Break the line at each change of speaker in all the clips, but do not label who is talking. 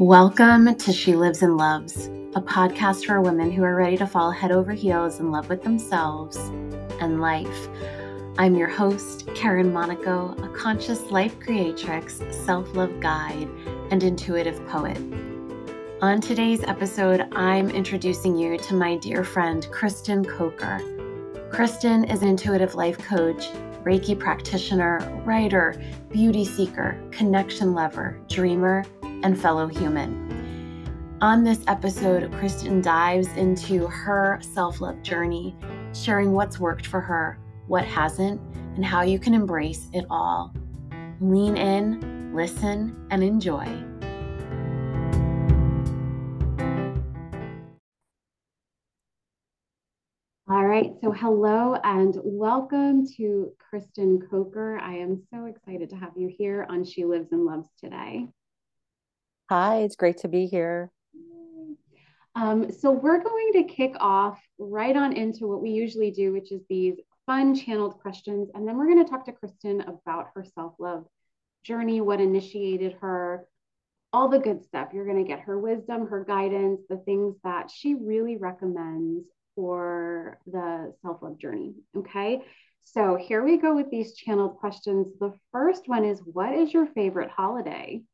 Welcome to She Lives and Loves, a podcast for women who are ready to fall head over heels in love with themselves and life. I'm your host, Kerin Monaco, a conscious life creatrix, self love guide, and intuitive poet. On today's episode, I'm introducing you to my dear friend, Kristen Coker. Kristen is an intuitive life coach, Reiki practitioner, writer, beauty seeker, connection lover, dreamer, and fellow human. On this episode, Kristen dives into her self love journey, sharing what's worked for her, what hasn't, and how you can embrace it all. Lean in, listen, and enjoy. All right, so hello and welcome to Kristen Coker. I am so excited to have you here on She Lives and Loves today.
Hi, it's great to be here.
Um, so, we're going to kick off right on into what we usually do, which is these fun channeled questions. And then we're going to talk to Kristen about her self love journey, what initiated her, all the good stuff. You're going to get her wisdom, her guidance, the things that she really recommends for the self love journey. Okay. So, here we go with these channeled questions. The first one is What is your favorite holiday?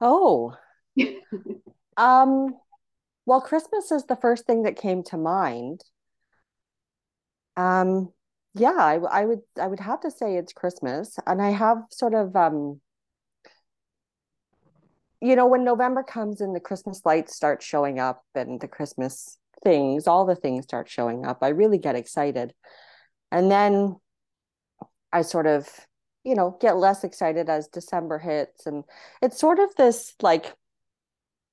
Oh. um well Christmas is the first thing that came to mind. Um yeah, I, I would I would have to say it's Christmas and I have sort of um you know when November comes and the Christmas lights start showing up and the Christmas things, all the things start showing up, I really get excited. And then I sort of you know get less excited as december hits. And it's sort of this like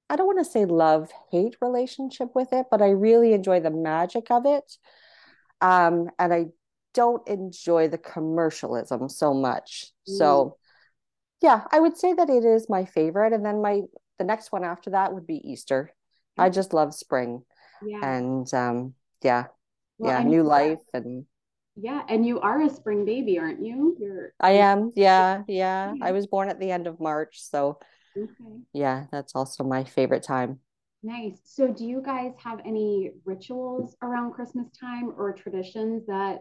i don't want to say love hate relationship with it but i really enjoy the magic of it. Um and i don't enjoy the commercialism so much. Mm. so yeah i would say that it is my favorite. And then my the next one after that would be easter. Mm-hmm. i just love spring. Yeah. and um yeah. Well, yeah new life and
yeah, and you are a spring baby, aren't you? You're
I am. Yeah, yeah. I was born at the end of March, so okay. yeah, that's also my favorite time.
Nice. So do you guys have any rituals around Christmas time or traditions that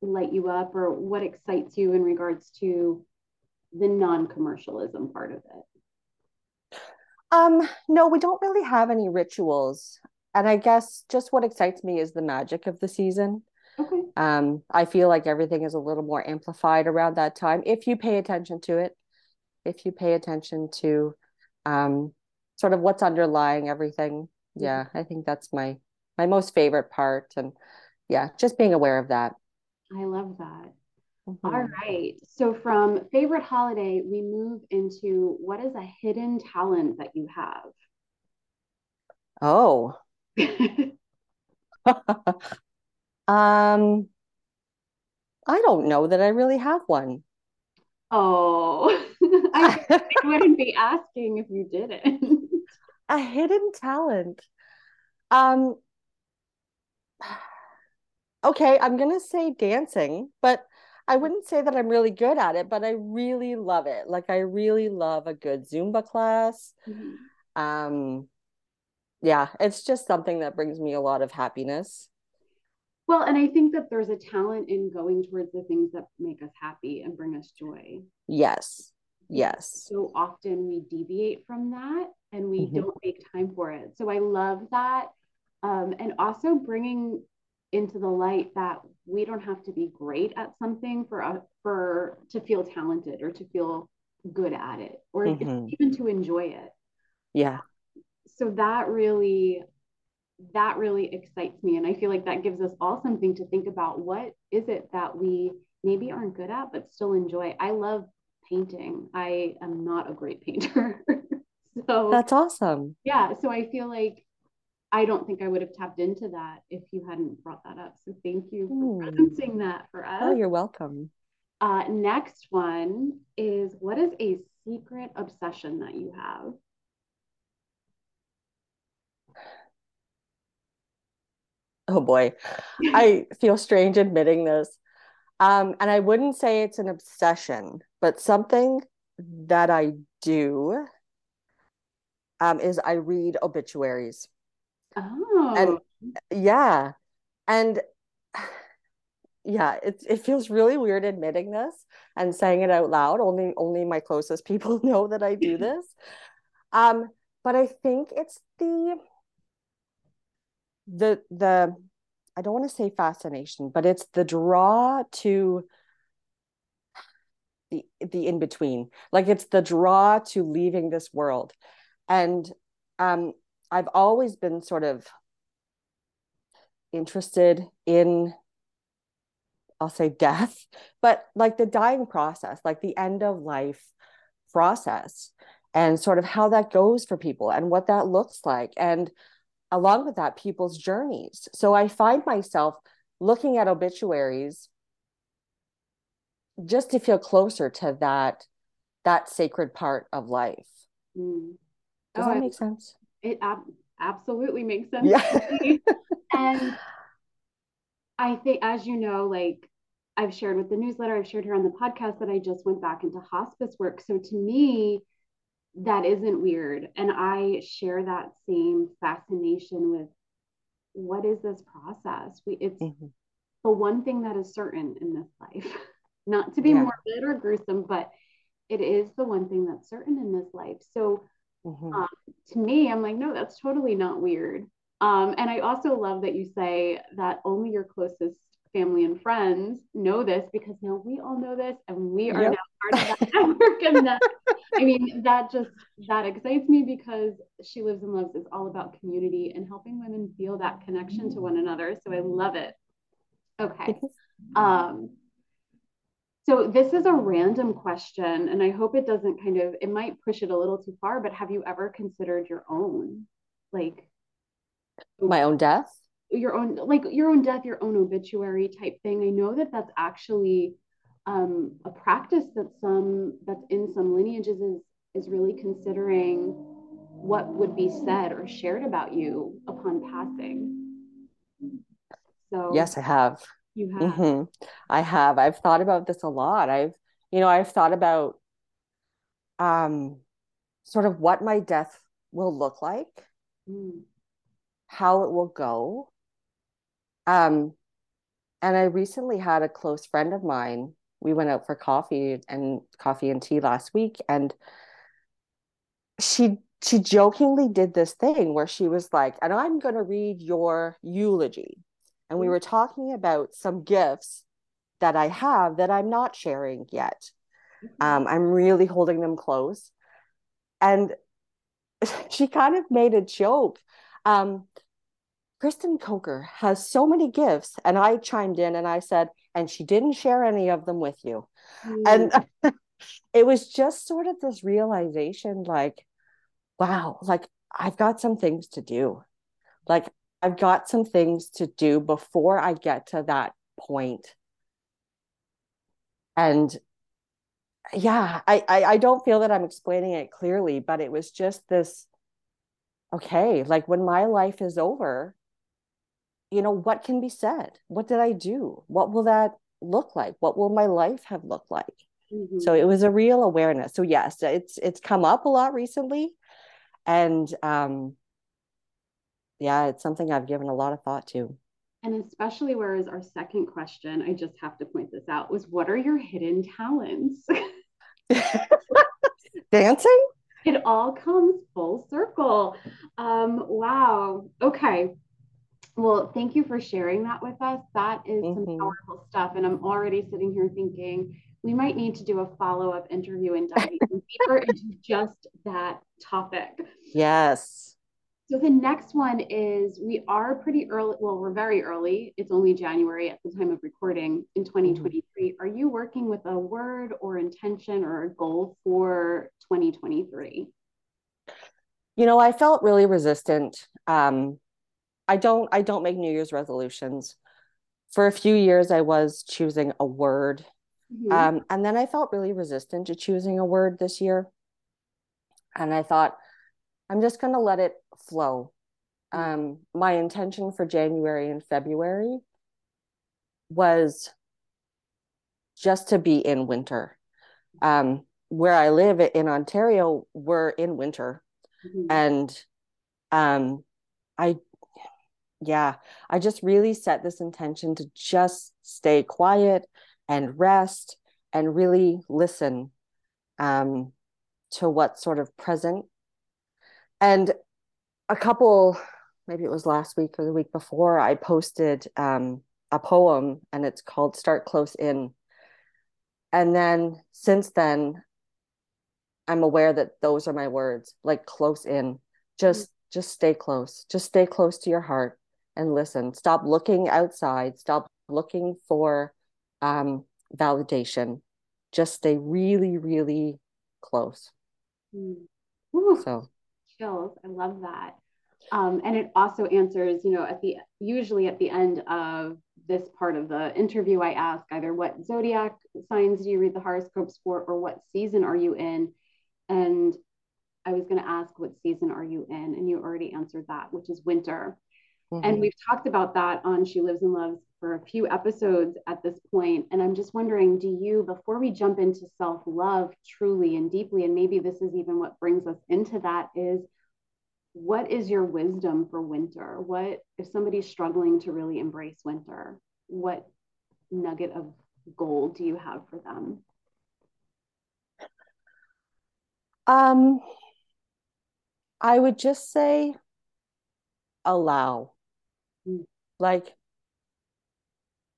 light you up or what excites you in regards to the non-commercialism part of it?
Um, no, we don't really have any rituals. And I guess just what excites me is the magic of the season. Um, I feel like everything is a little more amplified around that time if you pay attention to it. If you pay attention to um, sort of what's underlying everything. Mm-hmm. Yeah, I think that's my my most favorite part. And yeah, just being aware of that.
I love that. Mm-hmm. All right. So from favorite holiday, we move into what is a hidden talent that you have?
Oh. Um, I don't know that I really have one.
Oh, I, wouldn't be asking if you didn't.
A hidden talent. Um, okay, I'm gonna say dancing, but I wouldn't say that I'm really good at it, but I really love it. Like I really love a good Zumba class. Mm-hmm. Um, yeah, it's just something that brings me a lot of happiness.
Well, and I think that there's a talent in going towards the things that make us happy and bring us joy.
Yes. Yes.
So often we deviate from that and we mm-hmm. don't make time for it. So I love that. Um, and also bringing into the light that we don't have to be great at something for us for to feel talented or to feel good at it or mm-hmm. even to enjoy it.
Yeah.
So that really that really excites me. And I feel like that gives us all something to think about. What is it that we maybe aren't good at, but still enjoy? I love painting. I am not a great painter.
so that's awesome.
Yeah. So I feel like I don't think I would have tapped into that if you hadn't brought that up. So thank you for presencing that for us.
Oh, you're welcome.
Uh, next one is what is a secret obsession that you have?
Oh boy, I feel strange admitting this. Um, and I wouldn't say it's an obsession, but something that I do um, is I read obituaries.
Oh.
And yeah. And yeah, it it feels really weird admitting this and saying it out loud. Only only my closest people know that I do this. um, but I think it's the the the I don't want to say fascination, but it's the draw to the the in between. Like it's the draw to leaving this world. And um I've always been sort of interested in I'll say death, but like the dying process, like the end of life process, and sort of how that goes for people and what that looks like. And along with that, people's journeys. So I find myself looking at obituaries just to feel closer to that that sacred part of life. Mm. Does oh, that make sense?
It ab- absolutely makes sense.
Yeah.
and I think, as you know, like I've shared with the newsletter, I've shared here on the podcast that I just went back into hospice work. So to me, that isn't weird. And I share that same fascination with what is this process? We it's mm-hmm. the one thing that is certain in this life. Not to be yeah. morbid or gruesome, but it is the one thing that's certain in this life. So mm-hmm. um, to me, I'm like, no, that's totally not weird. Um, and I also love that you say that only your closest family and friends know this because now we all know this and we are yep. now part of that network. And that, I mean, that just, that excites me because She Lives and Loves is all about community and helping women feel that connection to one another. So I love it. Okay. Um, so this is a random question, and I hope it doesn't kind of, it might push it a little too far, but have you ever considered your own, like,
my own death?
Your own like your own death your own obituary type thing. I know that that's actually um, a practice that some that's in some lineages is is really considering what would be said or shared about you upon passing. So
yes i have.
You have. Mm-hmm.
i have. I've thought about this a lot. I've you know i've thought about um sort of what my death will look like mm. how it will go um, and I recently had a close friend of mine. We went out for coffee and coffee and tea last week, and she she jokingly did this thing where she was like, and I'm going to read your eulogy. And we mm. were talking about some gifts that I have that I'm not sharing yet. Mm-hmm. Um, I'm really holding them close. And she kind of made a joke. Um, Kristen Coker has so many gifts. And I chimed in and I said, and she didn't share any of them with you. Mm. And it was just sort of this realization like, wow, like I've got some things to do. Like I've got some things to do before I get to that point. And yeah, I, I, I don't feel that I'm explaining it clearly, but it was just this okay, like when my life is over, you know what can be said? What did i do? What will that look like? What will my life have looked like? Mm-hmm. so it was a real awareness. So yes it's it's come up a lot recently. And um yeah it's something i've given a lot of thought to.
And especially whereas our second question i just have to point this out was what are your hidden talents?
Dancing?
It all comes full circle. Um wow. Okay well, thank you for sharing that with us. That is mm-hmm. some powerful stuff. And I'm already sitting here thinking we might need to do a follow up interview and dive deeper into just that topic.
Yes.
So the next one is we are pretty early. Well, we're very early. It's only January at the time of recording in 2023. Mm-hmm. Are you working with a word or intention or a goal for 2023?
You know, I felt really resistant um, I don't I don't make New Year's resolutions. For a few years, I was choosing a word, mm-hmm. um, and then I felt really resistant to choosing a word this year. And I thought, I'm just going to let it flow. Mm-hmm. Um, my intention for January and February was just to be in winter. Um, where I live in Ontario, we're in winter. mm-hmm. and um i yeah i just really set this intention to just stay quiet and rest and really listen um to what's sort of present and a couple maybe it was last week or the week before i posted um a poem and it's called start close in and then since then i'm aware that those are my words like close in just mm-hmm. just stay close just stay close to your heart and listen stop looking outside stop looking for um, validation just stay really really close
mm. so chills i love that um, and it also answers you know at the usually at the end of this part of the interview, I ask either what zodiac signs do you read the horoscopes for, or what season are you in? And I was going to ask, what season are you in? And you already answered that, which is winter. Mm-hmm. And we've talked about that on She Lives and Loves for a few episodes at this point. And I'm just wondering do you, before we jump into self love truly and deeply, and maybe this is even what brings us into that, is what is your wisdom for winter? What, if somebody's struggling to really embrace winter, what nugget of gold do you have for them?
Um, I would just say allow. Like,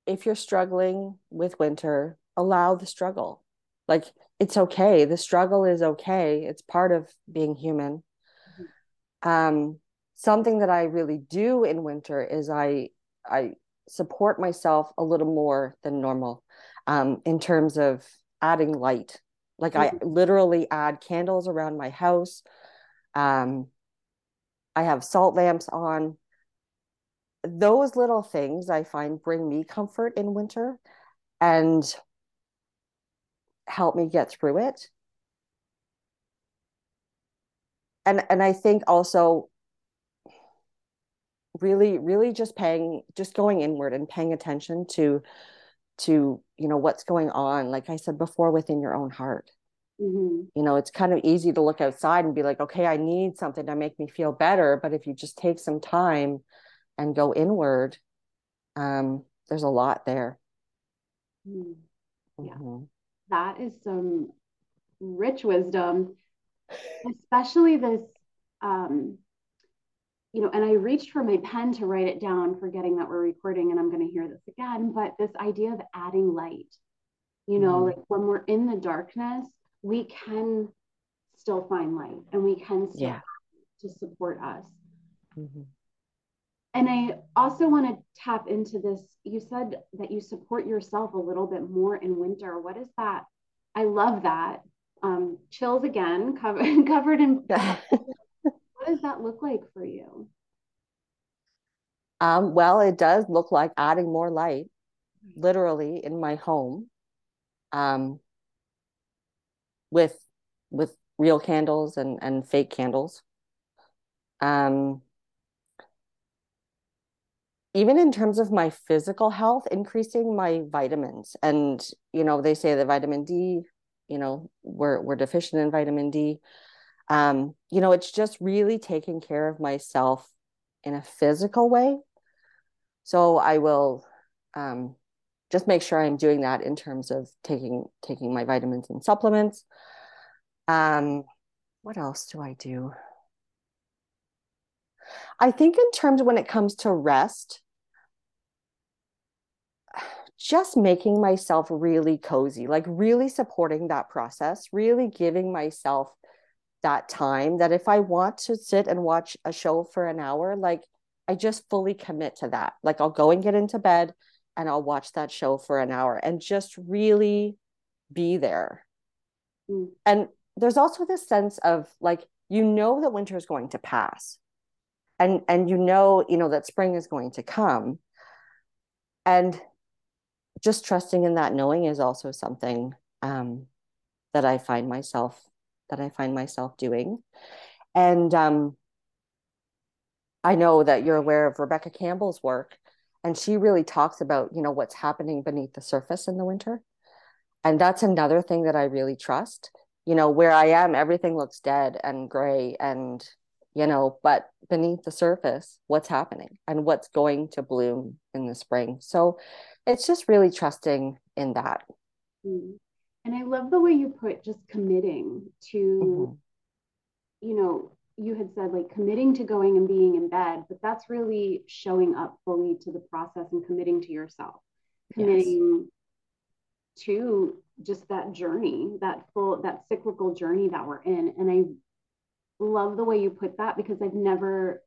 if you're struggling with winter, allow the struggle. Like, it's okay. The struggle is okay. It's part of being human um, something that I really do in winter is I I support myself a little more than normal um, in terms of adding light. Like mm-hmm. I literally add candles around my house. Um, I have salt lamps on. Those little things I find bring me comfort in winter and help me get through it. and and i think also really really just paying just going inward and paying attention to to you know what's going on like i said before within your own heart mm-hmm. you know it's kind of easy to look outside and be like okay i need something to make me feel better but if you just take some time and go inward um there's a lot there
mm. yeah mm-hmm. that is some rich wisdom especially this um, you know, and I reached for my pen to write it down, forgetting that we're recording and I'm going to hear this again. But this idea of adding light, you know, mm-hmm. like when we're in the darkness, we can still find light and we can still yeah. to support us. Mm-hmm. And I also want to tap into this. You said that you support yourself a little bit more in winter. What is that? I love that um, chills again, covered covered in. what does that look like for you?
Um, well, it does look like adding more light, literally in my home, um, with with real candles and and fake candles. Um, even in terms of my physical health, increasing my vitamins, and you know they say that vitamin D you know we're we're deficient in vitamin D. Um, you know, it's just really taking care of myself in a physical way. So I will um, just make sure I'm doing that in terms of taking taking my vitamins and supplements. Um, what else do I do? I think in terms when it comes to rest, just making myself really cozy, like really supporting that process, really giving myself that time that if I want to sit and watch a show for an hour, like I just fully commit to that. Like I'll go and get into bed and I'll watch that show for an hour and just really be there. Mm. And there's also this sense of like, you know that winter is going to pass and and you know you know that spring is going to come and just trusting in that knowing is also something um, that I find myself that I find myself doing. And um, I know that you're aware of Rebecca Campbell's work, and she really talks about you know what's happening beneath the surface in the winter, and that's another thing that I really trust. You know where i am everything looks dead and gray and you know but beneath the surface what's happening and what's going to bloom in the spring. So it's just really trusting in that
mm. and i love the way you put just committing to mm-hmm. you know you had said like committing to going and being in bed but that's really showing up fully to the process and committing to yourself committing yes. to just that journey that full that cyclical journey that we're in and i love the way you put that because i've never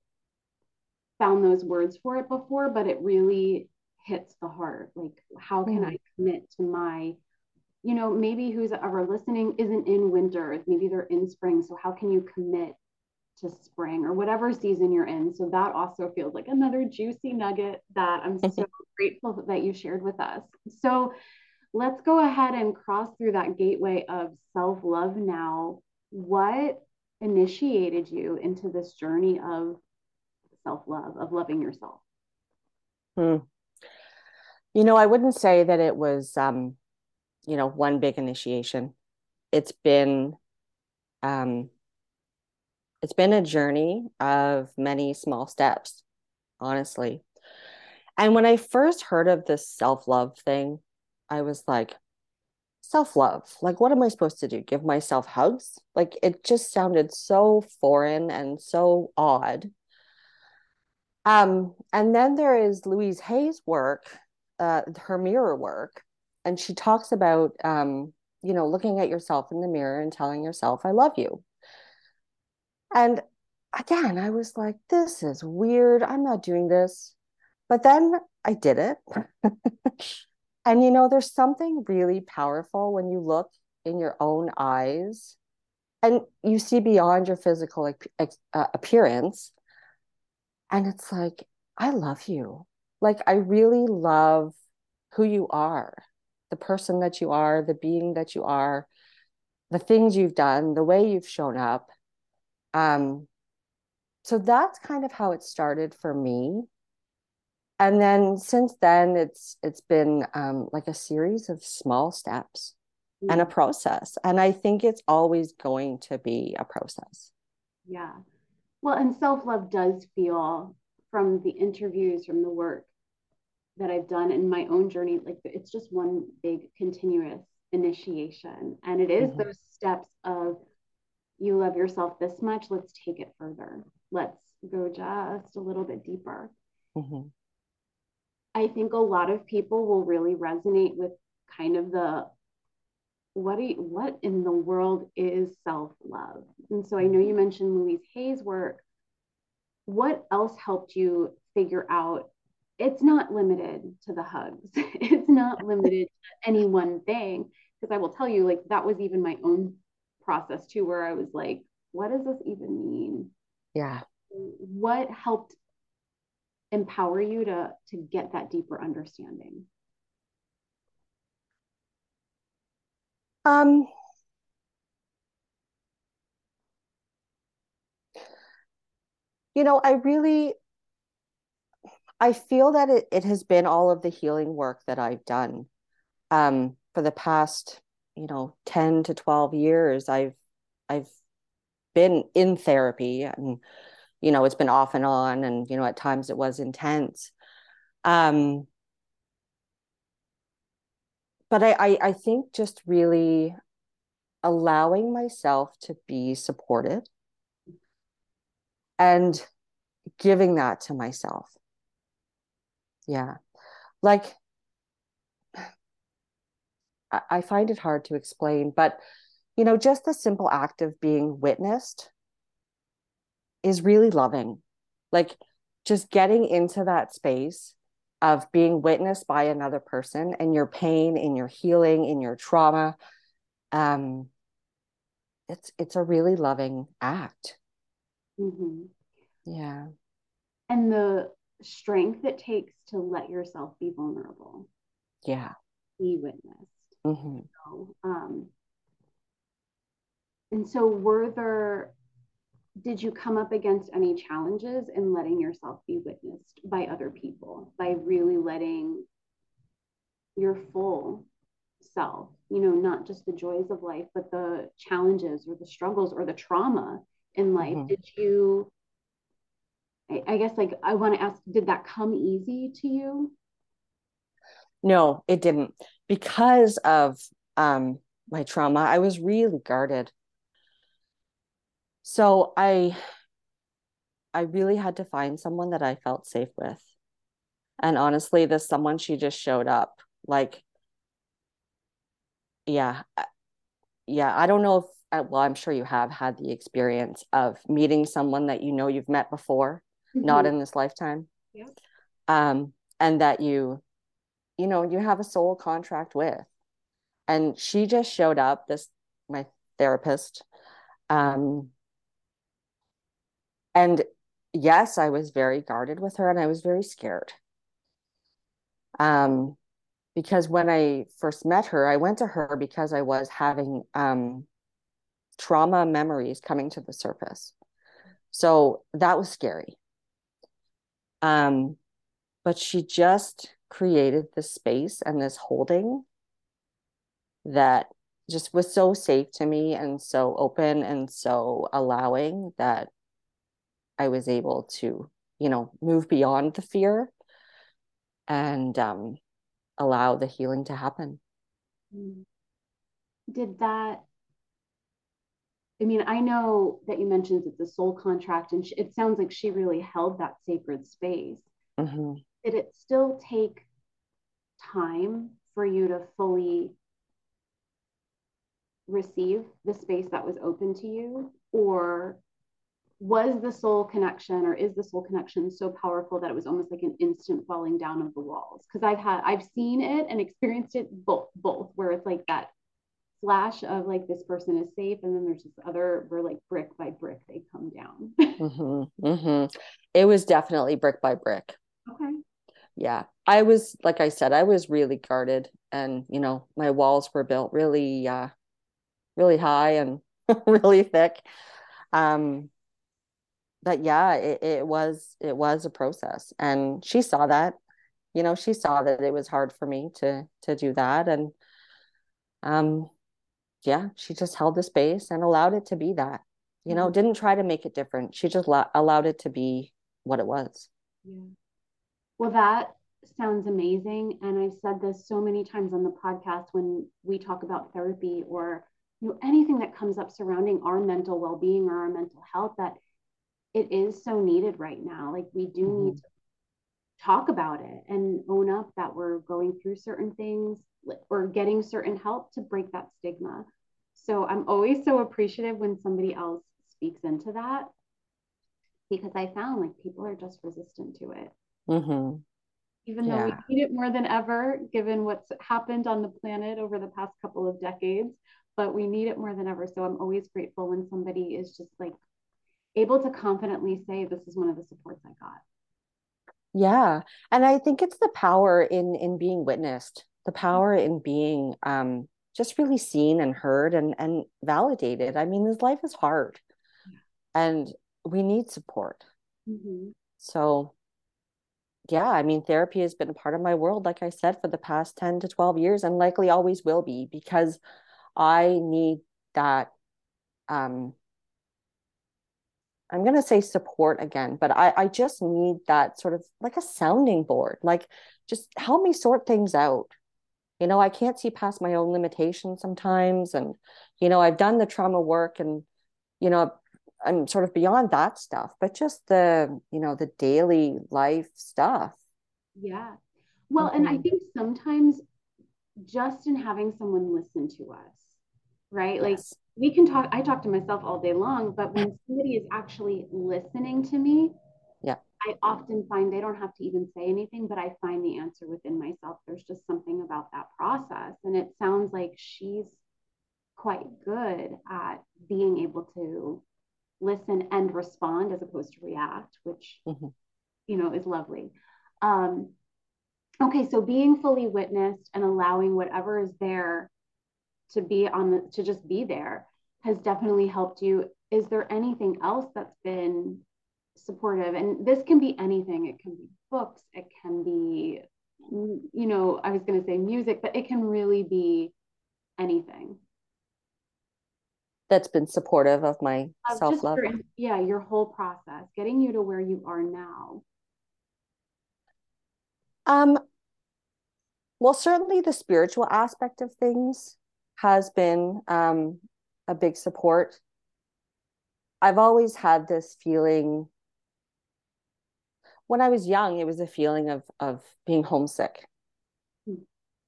found those words for it before but it really hits the heart like how can mm. i commit to my you know maybe who's ever listening isn't in winter maybe they're in spring so how can you commit to spring or whatever season you're in. So that also feels like another juicy nugget that I'm so grateful that you shared with us. So let's go ahead and cross through that gateway of self love now. What initiated you into this journey of self love, of loving yourself?
Hmm. You know, I wouldn't say that it was, um, you know, one big initiation. It's been, um, it's been a journey of many small steps, honestly. And when I first heard of this self love thing, I was like, self love? Like, what am I supposed to do? Give myself hugs? Like, it just sounded so foreign and so odd. Um, and then there is Louise Hay's work, uh, her mirror work, and she talks about, um, you know, looking at yourself in the mirror and telling yourself, I love you. And again, I was like, this is weird. I'm not doing this. But then I did it. and you know, there's something really powerful when you look in your own eyes and you see beyond your physical uh, appearance. And it's like, I love you. Like, I really love who you are, the person that you are, the being that you are, the things you've done, the way you've shown up. Um, so that's kind of how it started for me. And then since then, it's it's been um, like a series of small steps mm-hmm. and a mm. process. And I think it's always going to be a process.
Yeah. Well, and self love does feel from the interviews, from the work that I've done in my own journey, like it's just one big continuous initiation. And it is mm-hmm. those steps of you love yourself this much, let's take it further. Let's go just a little bit deeper. Mm-hmm. I think a lot of people will really resonate with kind of the what you, what in the world is self-love? And so I know you mentioned Louise Hay's work. What else helped you figure out it's not limited to the hugs. it's not limited to any one thing. Because I will tell you, like that was even my own process too, where I was like, what does this even mean?
Yeah.
What helped empower you to to get that deeper understanding?
Um you know, I really I feel that it, it has been all of the healing work that I've done. Um, for the past you know 10 to 12 years i've i've been in therapy and you know it's been off and on and you know at times it was intense. Um but I, I i think just really allowing myself to be supported and giving that to myself yeah like I find it hard to explain, but you know, just the simple act of being witnessed is really loving. Like just getting into that space of being witnessed by another person and your pain, in your healing, in your trauma. Um, it's it's a really loving act. Mm-hmm. Yeah.
And the strength it takes to let yourself be vulnerable.
Yeah.
Be witnessed. Mm-hmm. So, um, and so, were there, did you come up against any challenges in letting yourself be witnessed by other people, by really letting your full self you know not just the joys of life but the challenges or the struggles or the trauma in life mm-hmm. did you I, I guess like i want to ask did that come easy to you?
No it didn't. Because of um my trauma i was really guarded. So i i really had to find someone that i felt safe with. And honestly this someone she just showed up like yeah yeah i don't know if well i'm sure you have had the experience of meeting someone that you know you've met before mm-hmm. not in this lifetime yeah. um and that you you know you have a soul contract with and she just showed up this my therapist um and yes i was very guarded with her and i was very scared um because when I first met her, I went to her because I was having um, trauma memories coming to the surface. So that was scary. Um, but she just created this space and this holding that just was so safe to me and so open and so allowing that I was able to, you know, move beyond the fear and um, allow the healing to happen.
Mm. Did that? I mean, I know that you mentioned it's a soul contract, and it sounds like she really held that sacred space. Mm-hmm. Did it still take time for you to fully receive the space that was open to you? Or was the soul connection or is the soul connection so powerful that it was almost like an instant falling down of the walls because i've had i've seen it and experienced it both both where it's like that flash of like this person is safe and then there's this other where like brick by brick they come down. Mm-hmm,
mm-hmm. it was definitely brick by brick.
Okay.
Yeah i was like i said i was really guarded and you know my walls were built really uh really high and really thick. Um but yeah it, it was it was a process and she saw that. You know she saw that it was hard for me to to do that and um yeah she just held the space and allowed it to be that you know mm-hmm. didn't try to make it different she just lo- allowed it to be what it was
yeah well that sounds amazing and i've said this so many times on the podcast when we talk about therapy or you know anything that comes up surrounding our mental well-being or our mental health that it is so needed right now. Like we do mm-hmm. need to talk about it and own up that we're going through certain things or getting certain help to break that stigma. So I'm always so appreciative when somebody else speaks into that because I found like people are just resistant to it. Mm-hmm. Even though yeah. we need it more than ever, given what's happened on the planet over the past couple of decades, but we need it more than ever. So I'm always grateful when somebody is just like able to confidently say this is one of the supports I got.
Yeah. And I think it's the power in in being witnessed, the power in being um just really seen and heard and and validated. I mean, this life is hard and we need support. Mm-hmm. So yeah, I mean, therapy has been part of my world, like I said, for the past 10 to 12 years and likely always will be because I need that um I'm going to say support again, but I, I just need that sort of like a sounding board. Like, just help me sort things out. You know, I can't see past my own limitations sometimes. And, you know, I've done the trauma work and, you know, I'm sort of beyond that stuff, but just the, you know, the daily life stuff.
Yeah. Well, mm-hmm. and I mm-hmm. think sometimes just in having someone listen to us, right? Yes. Like, we can talk i talk to myself all day long but when somebody is actually listening to me i often find they don't have to even say anything but i find the answer within myself. There's just something about that process. And it sounds like she's quite good at being able to listen and respond as opposed to react which mm-hmm. you know is lovely. Um okay so being fully witnessed and allowing whatever is there to be on the to just be there has definitely helped you. Is there anything else that's been supportive. And this can be anything. It can be books. It can be you know i was going to say music but it can really be anything.
That's been supportive of my uh, self-love.
yeah your whole process getting you to where you are now.
Um well certainly the spiritual aspect of things has been um a big support. I've always had this feeling when i was young it was a feeling of of being homesick hmm.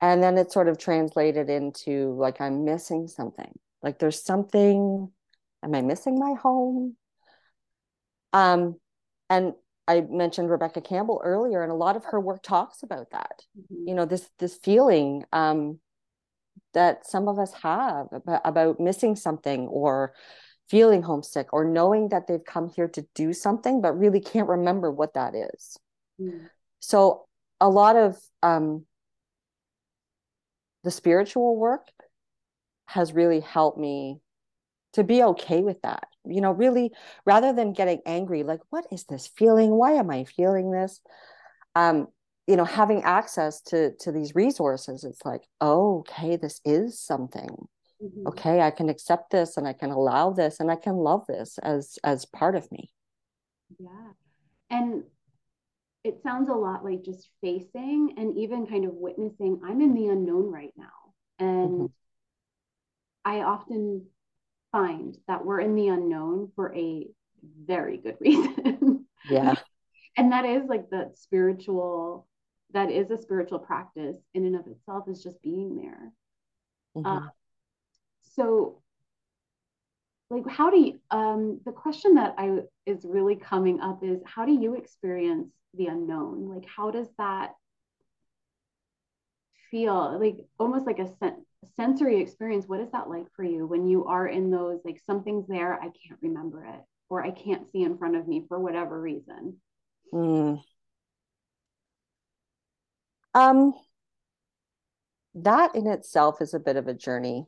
and then it sort of translated into like i'm missing something like there's something, am I missing my home? Um, and I mentioned Rebecca Campbell earlier, and a lot of her work talks about that. Mm-hmm. You know, this this feeling um, that some of us have about, about missing something or feeling homesick or knowing that they've come here to do something but really can't remember what that is. Mm. So a lot of um, the spiritual work has really helped me to be okay with that. You know, really, rather than getting angry, like, what is this feeling? Why am I feeling this? Um, you know, having access to to these resources, it's like, oh, okay, this is something. Mm-hmm. Okay, I can accept this and I can allow this and I can love this as as part of me.
Yeah. And it sounds a lot like just facing and even kind of witnessing, I'm in the unknown right now. And mm-hmm I often find that we're in the unknown for a very good reason.
Yeah.
and that is like the spiritual, that is a spiritual practice in and of itself, is just being there. Mm-hmm. Uh, so, like, how do you, um, the question that I is really coming up is how do you experience the unknown? Like, how does that feel? Like, almost like a sense sensory experience what is that like for you when you are in those like something's there i can't remember it or i can't see in front of me for whatever reason mm.
um that in itself is a bit of a journey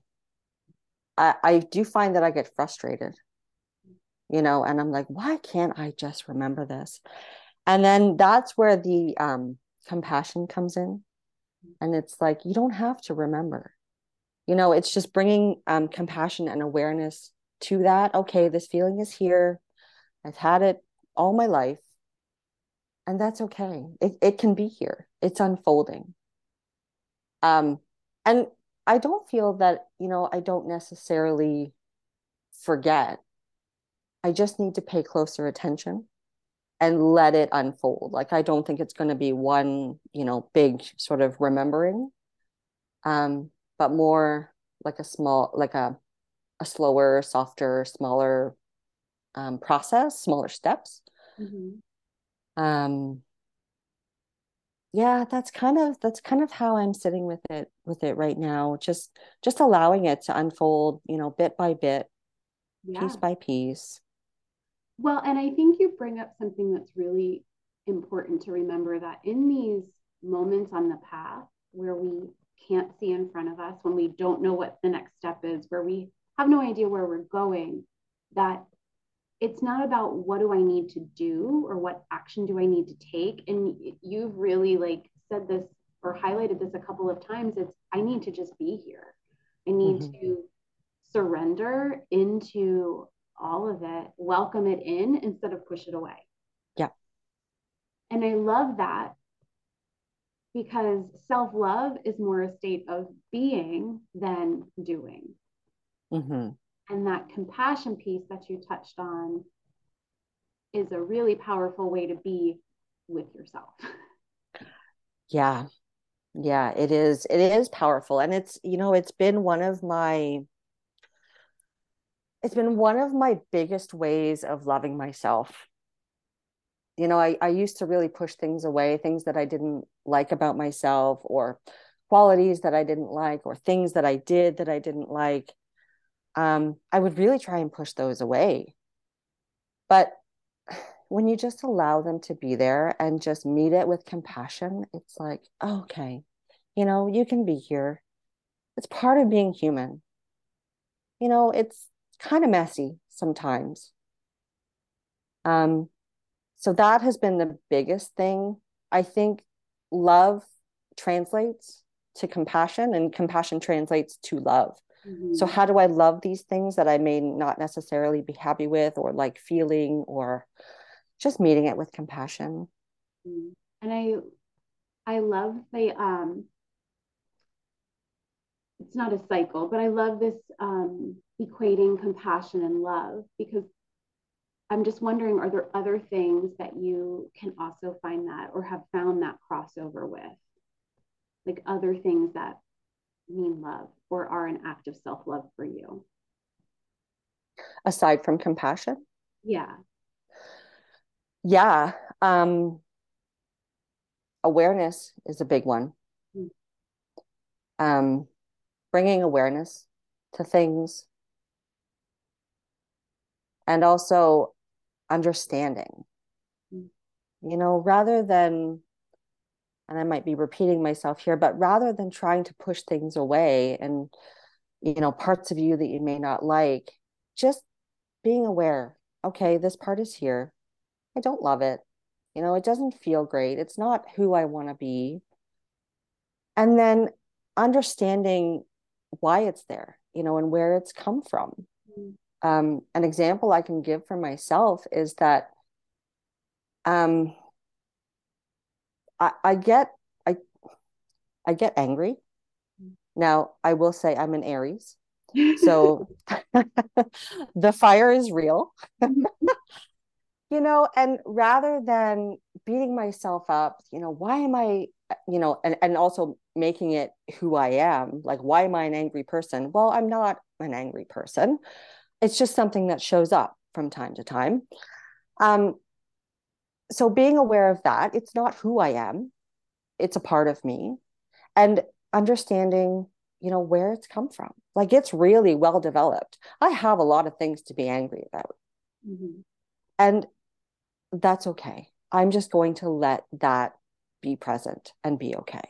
i i do find that i get frustrated you know and i'm like why can't i just remember this? And then that's where the um compassion comes in. And it's like you don't have to remember. You know it's just bringing um, compassion and awareness to that. Okay this feeling is here. I've had it all my life. And that's okay. It, it can be here. It's unfolding. Um and i don't feel that you know i don't necessarily forget. I just need to pay closer attention and let it unfold. Like i don't think it's going to be one you know big sort of remembering um but more like a small like a a slower softer smaller um, process smaller steps. Mm-hmm. um yeah that's kind of that's kind of how i'm sitting with it with it right now just just allowing it to unfold you know bit by bit yeah. piece by piece
well and i think you bring up something that's really important to remember that in these moments on the path where we can't see in front of us, when we don't know what the next step is, where we have no idea where we're going, that it's not about what do I need to do or what action do I need to take. And you've really like said this or highlighted this a couple of times. It's I need to just be here. I need mm-hmm. to surrender into all of it, welcome it in instead of push it away.
Yeah.
And I love that because self love is more a state of being than doing. Mm-hmm. And that compassion piece that you touched on is a really powerful way to be with yourself.
Yeah. Yeah, it is. It is powerful. And it's, you know, it's been one of my, it's been one of my biggest ways of loving myself you know I, I used to really push things away things that i didn't like about myself or qualities that i didn't like or things that i did that i didn't like um, i would really try and push those away. But when you just allow them to be there and just meet it with compassion it's like okay you know you can be here. It's part of being human. You know it's kind of messy sometimes. Um so that has been the biggest thing. I think love translates to compassion and compassion translates to love mm-hmm. so how do i love these things that i may not necessarily be happy with or like feeling or just meeting it with compassion
mm-hmm. and i i love the um it's not a cycle but i love this um equating compassion and love because I'm just wondering are there other things that you can also find that or have found that crossover with? Like other things that mean love or are an act of self love for you?
Aside from compassion?
Yeah.
Yeah. Um, awareness is a big one. Mm-hmm. Um, bringing awareness to things and also understanding mm. you know rather than and i might be repeating myself here but rather than trying to push things away and you know parts of you that you may not like just being aware okay this part is here. I don't love it. You know it doesn't feel great. It's not who i want to be. And then understanding why it's there you know and where it's come from. Mm. Um, an example I can give for myself is that um, I, I get I I get angry. Now I will say I'm an Aries, so the fire is real. you know, and rather than beating myself up, you know, why am I, you know, and, and also making it who I am, like, why am I an angry person? Well, I'm not an angry person it's just something that shows up from time to time. Um, so being aware of that, it's not who I am, it's a part of me, and understanding, you know, where it's come from. Like it's really well developed. I have a lot of things to be angry about. Mm-hmm. And that's okay. I'm just going to let that be present and be okay.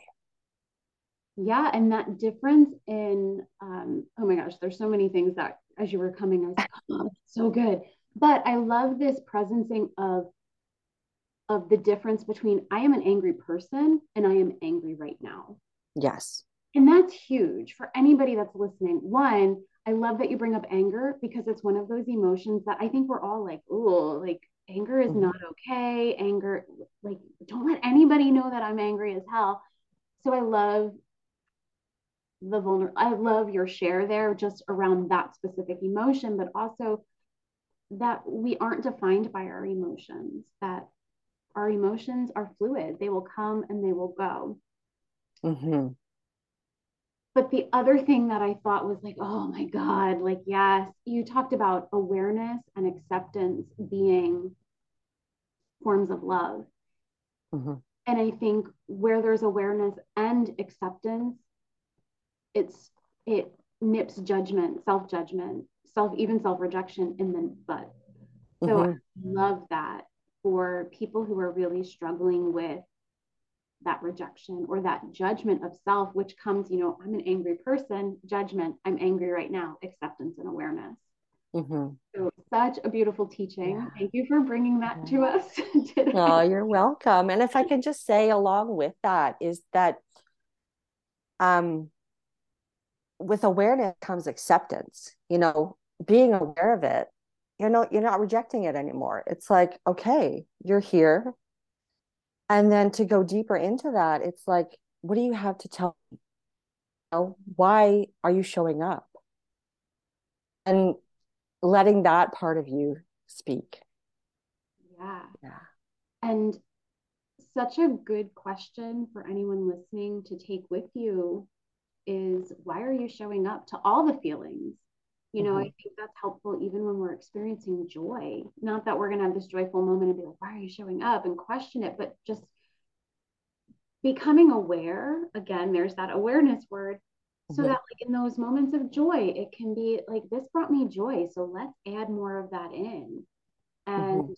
Yeah. And that difference in, um, oh my gosh, there's so many things that as you were coming. I was like, oh, so good. But I love this presencing of of the difference between I am an angry person and I am angry right now.
Yes.
And that's huge for anybody that's listening. One, I love that you bring up anger because it's one of those emotions that I think we're all like, oh, like anger is mm-hmm. not okay. Anger, like, don't let anybody know that I'm angry as hell. So I love the vulnerable i love your share there just around that specific emotion but also that we aren't defined by our emotions that our emotions are fluid they will come and they will go mm-hmm. but the other thing that i thought was like oh my god like yes you talked about awareness and acceptance being forms of love mm-hmm. and i think where there's awareness and acceptance it's it nips judgment, self judgment, self even self rejection in the butt. So mm-hmm. I love that for people who are really struggling with that rejection or that judgment of self, which comes, you know, I'm an angry person, judgment, I'm angry right now, acceptance and awareness. Mm-hmm. So such a beautiful teaching. Yeah. Thank you for bringing that yeah. to us
today. Oh, you're welcome. And if I can just say along with that is that um with awareness comes acceptance you know being aware of it you know you're not rejecting it anymore. It's like okay you're here. And then to go deeper into that it's like what do you have to tell me? You know, why are you showing up? And letting that part of you speak.
Yeah. Yeah. And such a good question for anyone listening to take with you is why are you showing up to all the feelings? You know, mm-hmm. I think that's helpful even when we're experiencing joy. Not that we're going to have this joyful moment and be like, why are you showing up and question it, but just becoming aware. Again, there's that awareness word. Mm-hmm. So that, like, in those moments of joy, it can be like, this brought me joy. So let's add more of that in. And mm-hmm.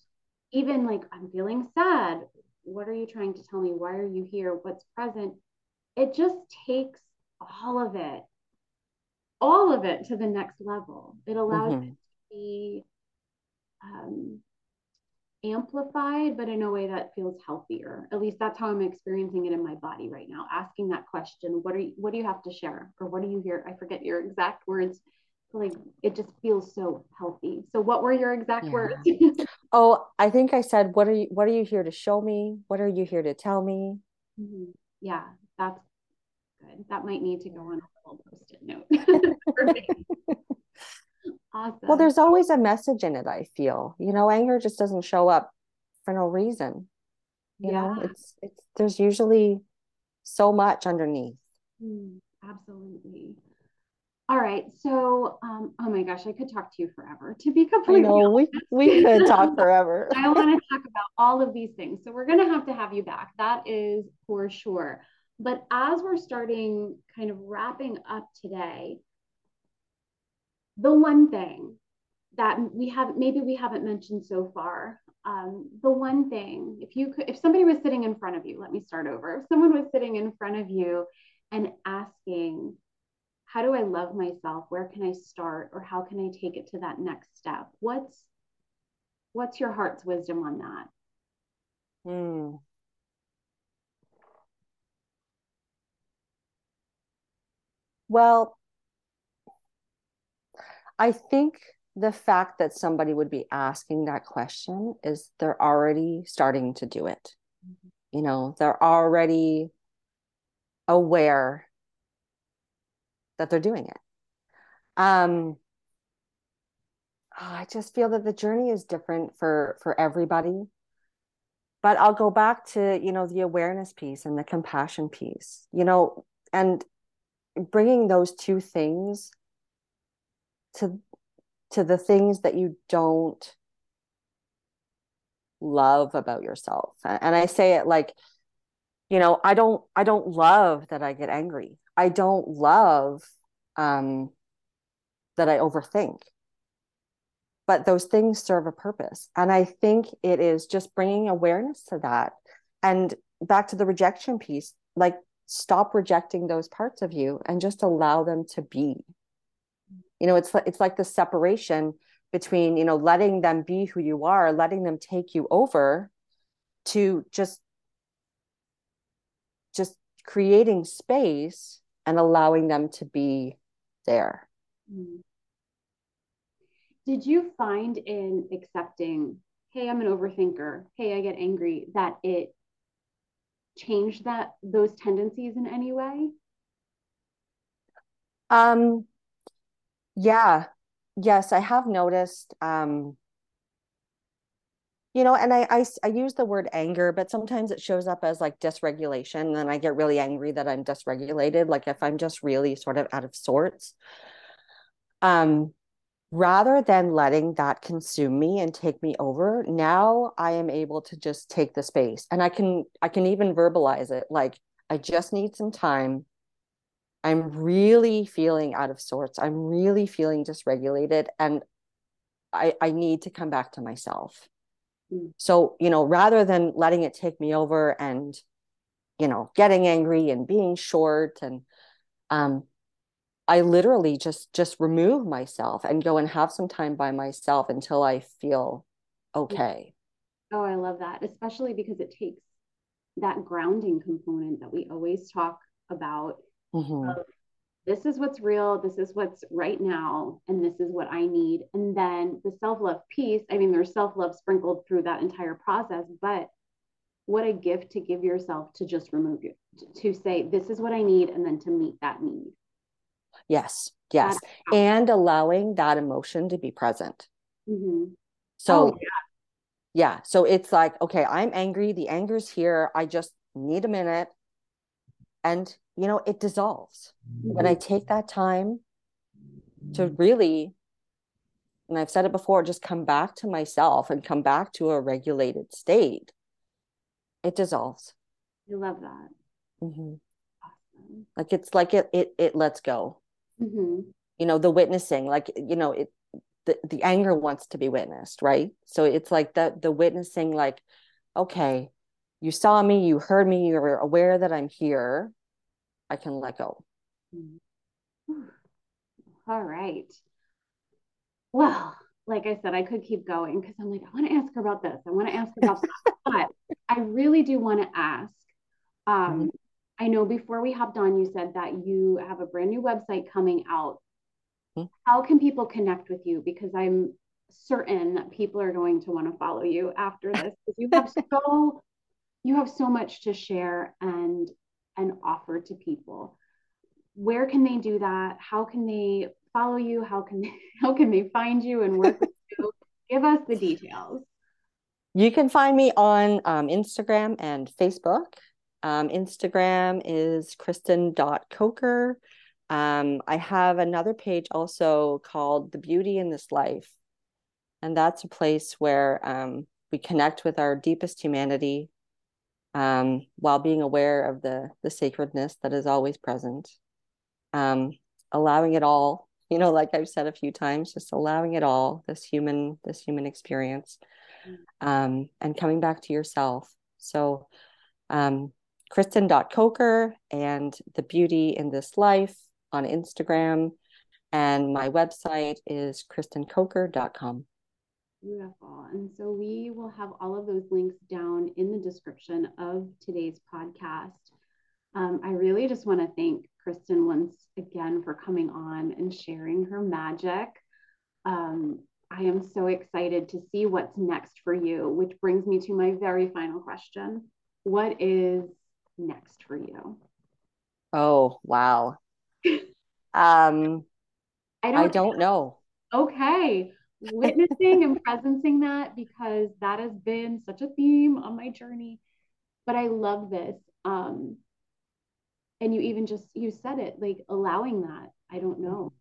even like, I'm feeling sad. What are you trying to tell me? Why are you here? What's present? It just takes all of it, all of it to the next level. It allows mm-hmm. it to be um, amplified, but in a way that feels healthier. At least that's how I'm experiencing it in my body right now. Asking that question, what are you, what do you have to share? Or what do you hear? I forget your exact words. Like it just feels so healthy. So what were your exact yeah. words?
oh, I think I said, what are you, what are you here to show me? What are you here to tell me?
Mm-hmm. Yeah, that's good. That might need to go on a little post-it note.
awesome. Well, there's always a message in it, I feel. You know, anger just doesn't show up for no reason. You yeah. know, it's it's there's usually so much underneath.
Mm, absolutely. All right. So, um, oh my gosh, I could talk to you forever. To be completely
know, honest, we, we could talk forever.
I want to talk about all of these things. So we're going to have to have you back. That is for sure. But as we're starting kind of wrapping up today, the one thing that we have maybe we haven't mentioned so far um, the one thing if you could if somebody was sitting in front of you let me start over. If someone was sitting in front of you and asking how do i love myself? Where can i start? Or how can i take it to that next step? What's what's your heart's wisdom on that?
Hmm. Well I think the fact that somebody would be asking that question is they're already starting to do it. Mm-hmm. You know, they're already aware that they're doing it. Um, oh, I just feel that the journey is different for for everybody. But I'll go back to you know the awareness piece and the compassion piece. You know, and bringing those two things to to the things that you don't love about yourself. And i say it like you know i don't i don't love that i get angry. I don't love um that i overthink. But those things serve a purpose. And i think it is just bringing awareness to that. And back to the rejection piece like stop rejecting those parts of you and just allow them to be. You know it's like it's like the separation between you know letting them be who you are letting them take you over to just just creating space and allowing them to be there. Mm-hmm.
did you find in accepting hey i'm an overthinker. Hey i get angry that it changed that those tendencies in any way
um yeah. Yes, I have noticed um you know, and I, I I use the word anger, but sometimes it shows up as like dysregulation, and I get really angry that I'm dysregulated, like if I'm just really sort of out of sorts. Um, rather than letting that consume me and take me over, now I am able to just take the space, and I can I can even verbalize it, like I just need some time I'm really feeling out of sorts. I'm really feeling dysregulated and I, I need to come back to myself. Mm. So, you know, rather than letting it take me over and, you know, getting angry and being short and um I literally just just remove myself and go and have some time by myself until I feel okay.
Oh, I love that, especially because it takes that grounding component that we always talk about mm-hmm. this is what's real, this is what's right now, and this is what I need. And then the self love piece, I mean, there's self love sprinkled through that entire process, but what a gift to give yourself to just remove you, to say, this is what I need, and then to meet that need.
Yes, yes. And allowing that emotion to be present. Mm-hmm. So, oh, yeah. yeah. So it's like, okay, I'm angry. The anger's here. I just need a minute. And you know, it dissolves. Mm-hmm. When I take that time to really, and I've said it before, just come back to myself and come back to a regulated state, it dissolves.
I love that.
Mm-hmm. Awesome. Like it's like it it it lets go. Mm-hmm. You know, the witnessing, like you know, it the, the anger wants to be witnessed, right? So it's like the the witnessing, like, okay, you saw me, you heard me, you're aware that I'm here I can let go.
All right. Well, like I said, I could keep going because I'm like, I want to ask her about this. I want to ask about that. but I really do want to ask. Um, mm-hmm. I know before we hopped on, you said that you have a brand new website coming out. Mm-hmm. How can people connect with you? Because I'm certain that people are going to want to follow you after this because you have so you have so much to share and and offer to people where can they do that how can they follow you how can they, how can they find you and work with you give us the details
you can find me on um, instagram and facebook um, instagram is kristen.coker um, i have another page also called the beauty in this life. And that's a place where um, we connect with our deepest humanity um, while being aware of the the sacredness that is always present. Um, allowing it all you know like i've said a few times just allowing it all this human this human experience um, and coming back to yourself. So um, kristen.coker and the beauty in this life on instagram and my website is kristencoker.com
Beautiful. And so we will have all of those links down in the description of today's podcast. Um, I really just want to thank Kristen once again for coming on and sharing her magic. Um, I am so excited to see what's next for you, which brings me to my very final question. What is next for you?
Oh, wow. um, I don't, I don't know.
Okay witnessing and presencing that because that has been such a theme on my journey. But I love this. Um, and you even just you said it like allowing that I don't know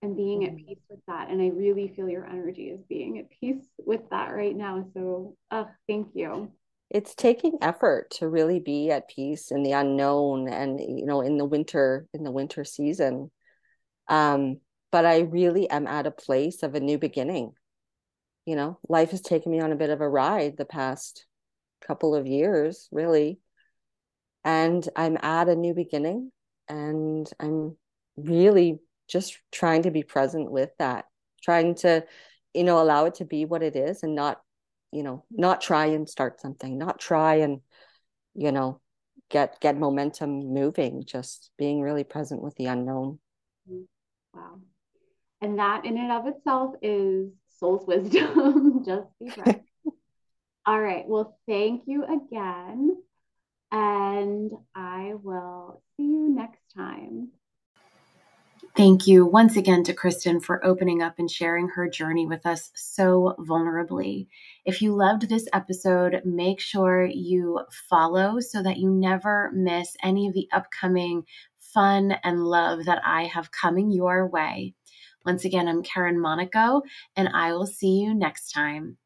and being at mm. peace with that. And I really feel your energy is being at peace with that right now. So, uh, thank you.
It's taking effort to really be at peace in the unknown and you know in the winter in the winter season. Um, but I really am at a place of a new beginning. You know, life has taken me on a bit of a ride the past couple of years, really. And I'm at a new beginning and I'm really just trying to be present with that, trying to, you know, allow it to be what it is and not, you know, not try and start something, not try and, you know, get get momentum moving, just being really present with the unknown.
Wow. And that in and of itself is soul's wisdom. Just be present. All right. Well, thank you again. And I will see you next time.
Thank you once again to Kristen for opening up and sharing her journey with us so vulnerably. If you loved this episode, make sure you follow so that you never miss any of the upcoming fun and love that I have coming your way. Once again, I'm Kerin Monaco, and I will see you next time.